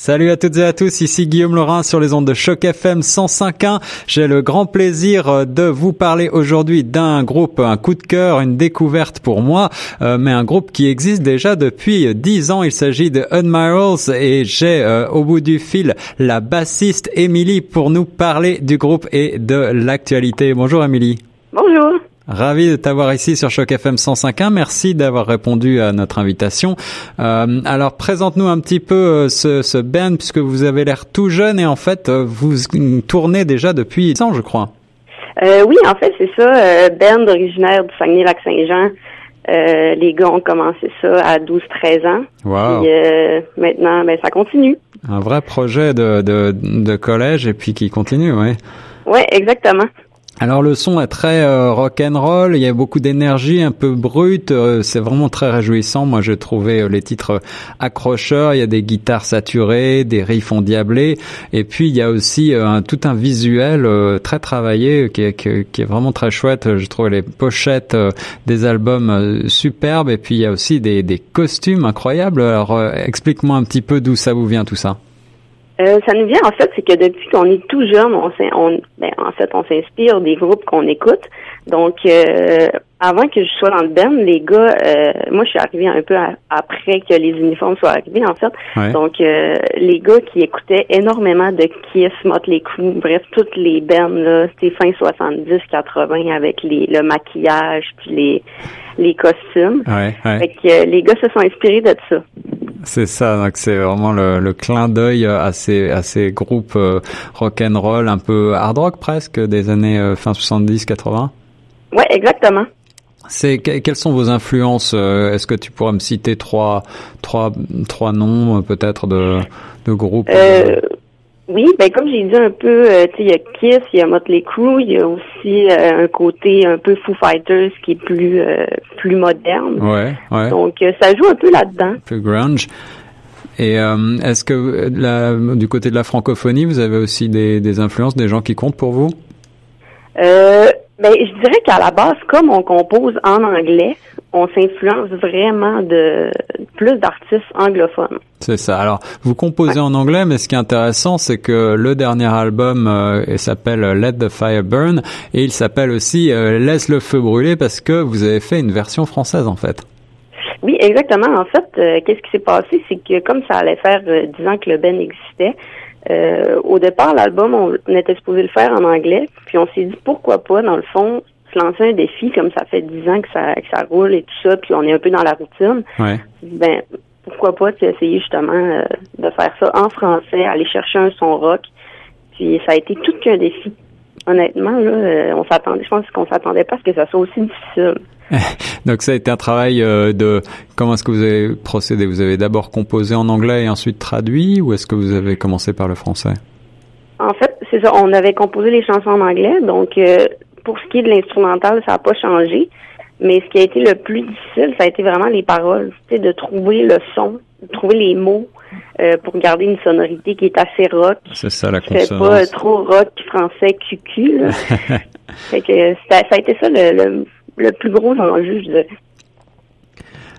Salut à toutes et à tous, ici Guillaume Laurin sur les ondes de Choc FM 105.1. J'ai le grand plaisir de vous parler aujourd'hui d'un groupe, un coup de cœur, une découverte pour moi, euh, mais un groupe qui existe déjà depuis 10 ans. Il s'agit de Admirals et j'ai euh, au bout du fil la bassiste Émilie pour nous parler du groupe et de l'actualité. Bonjour Émilie. Bonjour. Ravi de t'avoir ici sur Choc FM 105.1. Merci d'avoir répondu à notre invitation. Euh, alors, présente-nous un petit peu euh, ce, ce band, puisque vous avez l'air tout jeune et en fait, euh, vous tournez déjà depuis 10 ans, je crois. Euh, oui, en fait, c'est ça. Euh, band originaire du Saguenay-Lac-Saint-Jean. Euh, les gars ont commencé ça à 12-13 ans. Wow. Euh, maintenant, ben, ça continue. Un vrai projet de, de, de collège et puis qui continue, oui. Oui, exactement. Alors le son est très euh, rock and roll, il y a beaucoup d'énergie, un peu brute, euh, c'est vraiment très réjouissant. Moi, j'ai trouvé euh, les titres accrocheurs. Il y a des guitares saturées, des riffs endiablés, et puis il y a aussi un, tout un visuel très travaillé qui est, qui, qui est, vraiment très chouette. Je trouve les pochettes des albums superbes, et puis il y a aussi des, des costumes incroyables. Alors explique-moi un petit peu d'où ça vous vient tout ça. Euh, ça nous vient en fait, c'est que depuis qu'on est tout jeune, on, on ben, en fait, on s'inspire des groupes qu'on écoute. Donc, euh, avant que je sois dans le band, les gars, euh, moi, je suis arrivée un peu après que les uniformes soient arrivés, en fait. Ouais. Donc, euh, les gars qui écoutaient énormément de Kiss, Motley Crue, bref, toutes les bands là, c'était fin 70, 80 avec les, le maquillage puis les les costumes. Ouais, ouais. Fait que les gars se sont inspirés de ça. C'est ça, donc c'est vraiment le, le, clin d'œil à ces, à ces groupes euh, rock and roll, un peu hard rock presque des années euh, fin 70-80. Ouais, exactement. C'est quelles sont vos influences euh, Est-ce que tu pourrais me citer trois, trois, trois noms peut-être de, de groupes euh, oui, ben comme j'ai dit un peu, euh, tu sais, il y a Kiss, il y a Motley Crue, il y a aussi euh, un côté un peu Foo Fighters qui est plus euh, plus moderne. Ouais, ouais. Donc ça joue un peu là-dedans. Plus grunge. Et est-ce que la, du côté de la francophonie, vous avez aussi des, des influences, des gens qui comptent pour vous? Euh, ben, je dirais qu'à la base, comme on compose en anglais, on s'influence vraiment de plus d'artistes anglophones. C'est ça. Alors, vous composez ouais. en anglais, mais ce qui est intéressant, c'est que le dernier album euh, s'appelle Let the Fire Burn et il s'appelle aussi euh, Laisse le feu brûler parce que vous avez fait une version française en fait. Oui, exactement. En fait, euh, qu'est-ce qui s'est passé, c'est que comme ça allait faire dix ans que le Ben existait, euh, au départ, l'album, on, on, était supposé le faire en anglais, puis on s'est dit pourquoi pas, dans le fond, se lancer un défi, comme ça fait dix ans que ça, que ça roule et tout ça, puis on est un peu dans la routine. Ouais. Ben, pourquoi pas essayer justement euh, de faire ça en français, aller chercher un son rock. Puis ça a été tout qu'un défi. Honnêtement, là, euh, on s'attendait, je pense qu'on s'attendait pas à ce que ça soit aussi difficile. Donc ça a été un travail euh, de comment est-ce que vous avez procédé? Vous avez d'abord composé en anglais et ensuite traduit ou est-ce que vous avez commencé par le français? En fait, c'est ça. On avait composé les chansons en anglais, donc euh, pour ce qui est de l'instrumental, ça n'a pas changé. Mais ce qui a été le plus difficile, ça a été vraiment les paroles, c'est de trouver le son, de trouver les mots euh, pour garder une sonorité qui est assez rock. C'est ça la consonance. C'est pas trop rock français cucu. Là. fait que ça a été ça le, le le plus gros enjeu, je.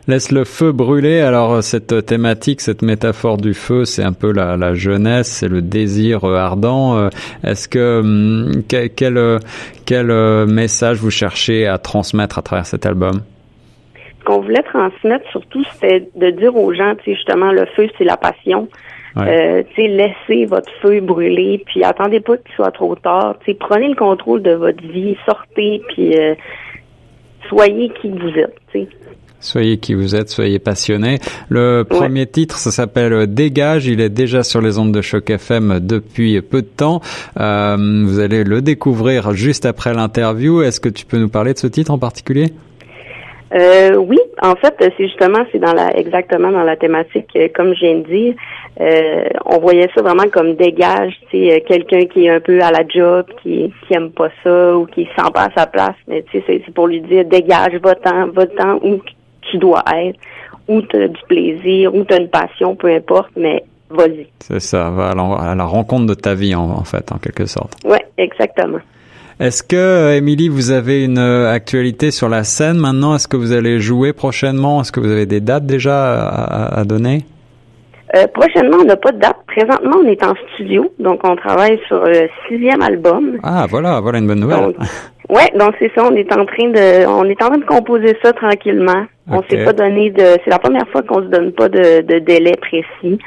Laisse le feu brûler. Alors cette thématique, cette métaphore du feu, c'est un peu la, la jeunesse, c'est le désir ardent. Est-ce que quel, quel, quel message vous cherchez à transmettre à travers cet album? Ce qu'on voulait transmettre surtout, c'était de dire aux gens, tu sais, justement, le feu, c'est la passion. Ouais. Euh, tu sais, laissez votre feu brûler, puis attendez pas qu'il soit trop tard. Tu sais, prenez le contrôle de votre vie, sortez, puis euh, soyez qui vous êtes. T'sais. Soyez qui vous êtes, soyez passionné. Le premier ouais. titre, ça s'appelle Dégage. Il est déjà sur les ondes de choc FM depuis peu de temps. Euh, vous allez le découvrir juste après l'interview. Est-ce que tu peux nous parler de ce titre en particulier? Euh, oui, en fait, c'est justement, c'est dans la exactement dans la thématique, comme je viens de dire. Euh, on voyait ça vraiment comme dégage, tu sais, quelqu'un qui est un peu à la job, qui qui aime pas ça ou qui sent pas à sa place, mais tu sais, c'est pour lui dire dégage, va-t'en, va-t'en où tu dois être, où tu as du plaisir, où tu as une passion, peu importe, mais vas-y. C'est ça, va à la, rencontre de ta vie en, en fait, en quelque sorte. Ouais, exactement. Est-ce que, Émilie, vous avez une actualité sur la scène maintenant? Est-ce que vous allez jouer prochainement? Est-ce que vous avez des dates déjà à, à donner? Euh, prochainement, on n'a pas de date. Présentement, on est en studio, donc on travaille sur le sixième album. Ah, voilà, voilà une bonne nouvelle. ouais, donc c'est ça. On est en train de, on est en train de composer ça tranquillement. On s'est pas donné de, c'est la première fois qu'on se donne pas de, de délai précis.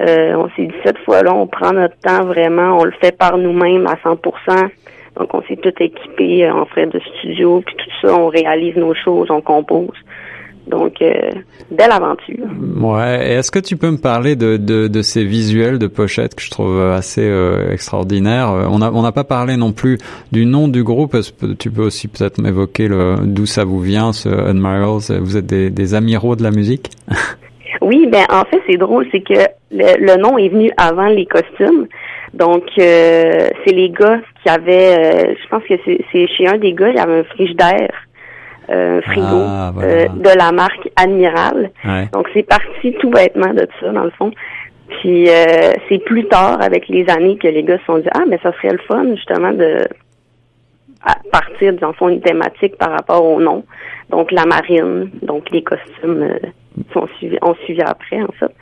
Euh, on s'est dit cette fois-là, on prend notre temps vraiment, on le fait par nous-mêmes à 100%. Donc on s'est tout équipé en frais de studio, puis tout ça, on réalise nos choses, on compose. Donc, euh, belle aventure. Ouais. Est-ce que tu peux me parler de, de, de, ces visuels de pochettes que je trouve assez euh, extraordinaires? On n'a on n'a pas parlé non plus du nom du groupe. Tu peux aussi peut-être m'évoquer d'où ça vous vient, ce Admirals. Vous êtes des, des amiraux de la musique? Oui, ben en fait, c'est drôle, c'est que le, le, nom est venu avant les costumes. Donc, euh, c'est les gars qui avaient, euh, je pense que c'est chez un des gars, il y avait un frigidaire euh, frigo ah, euh, de la marque Admiral. Donc c'est parti tout bêtement de ça dans le fond. Puis euh, c'est plus tard avec les années que les gars se sont dit ah mais ça serait le fun justement de partir dans fond une thématique par rapport au nom. Donc la marine, donc les costumes sont suivis, ont suivi après en fait.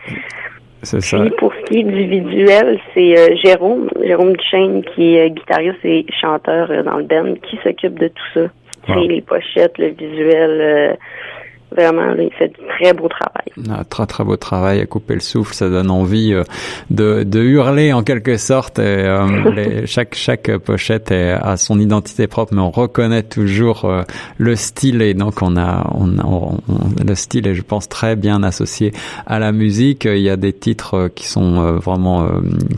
C'est ça. Puis pour ce qui est du visuel, c'est Jérôme, Jérôme Duchesne qui est guitariste et chanteur dans le band qui s'occupe de tout ça les pochettes, le visuel. Euh, vraiment, il fait du très beau travail. Ah, très très beau travail à couper le souffle, ça donne envie euh, de, de hurler en quelque sorte. Et, euh, chaque chaque pochette a son identité propre, mais on reconnaît toujours le style et donc on a on, on, le style est je pense très bien associé à la musique. Il y a des titres qui sont vraiment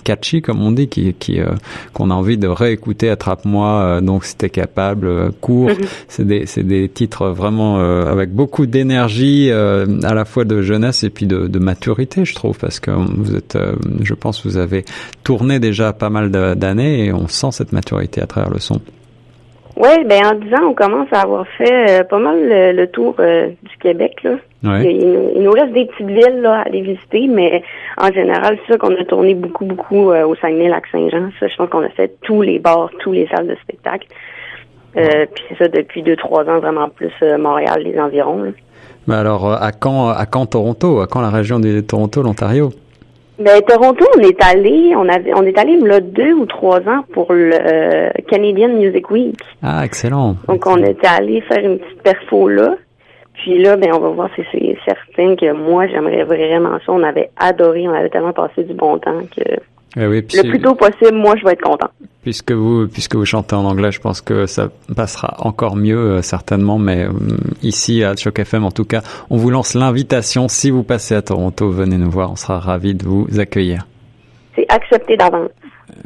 catchy comme on dit, qui qui qu'on a envie de réécouter. Attrape-moi, donc si t'es capable, court. Mhm. C'est des c'est des titres vraiment avec beaucoup d'énergie énergie euh, à la fois de jeunesse et puis de, de maturité, je trouve, parce que vous êtes, euh, je pense, vous avez tourné déjà pas mal d'années et on sent cette maturité à travers le son. Oui, ben en 10 ans, on commence à avoir fait euh, pas mal le, tour du Québec. Là. Il, nous, reste des petites villes là, à aller visiter, mais en général, c'est ça qu'on a tourné beaucoup, beaucoup au Saguenay-Lac-Saint-Jean. Ça, je pense qu'on a fait tous les bars, tous les salles de spectacle. Puis c'est ça depuis deux, trois ans, vraiment plus Montréal, les environs. Mais alors, euh, à quand, à quand Toronto? À quand la région de Toronto, l'Ontario? Ben, Toronto, on est allé, on avait, on est allé là deux ou trois ans pour le euh, Canadian Music Week. Ah, excellent. Donc, on était allé faire une petite perfo là. Puis là, ben, on va voir si c'est certain que moi, j'aimerais vraiment ça. On avait adoré, on avait tellement passé du bon temps que eh le plus tôt possible, moi, je vais être content. Puisque vous, puisque vous chantez en anglais, je pense que ça passera encore mieux, euh, certainement. Mais euh, ici, à Choc FM, en tout cas, on vous lance l'invitation. Si vous passez à Toronto, venez nous voir. On sera ravis de vous accueillir. C'est accepté d'avance.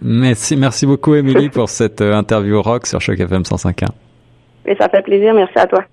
Merci, merci beaucoup, Émilie, pour cette euh, interview rock sur Choc FM 105.1. Et ça fait plaisir. Merci à toi.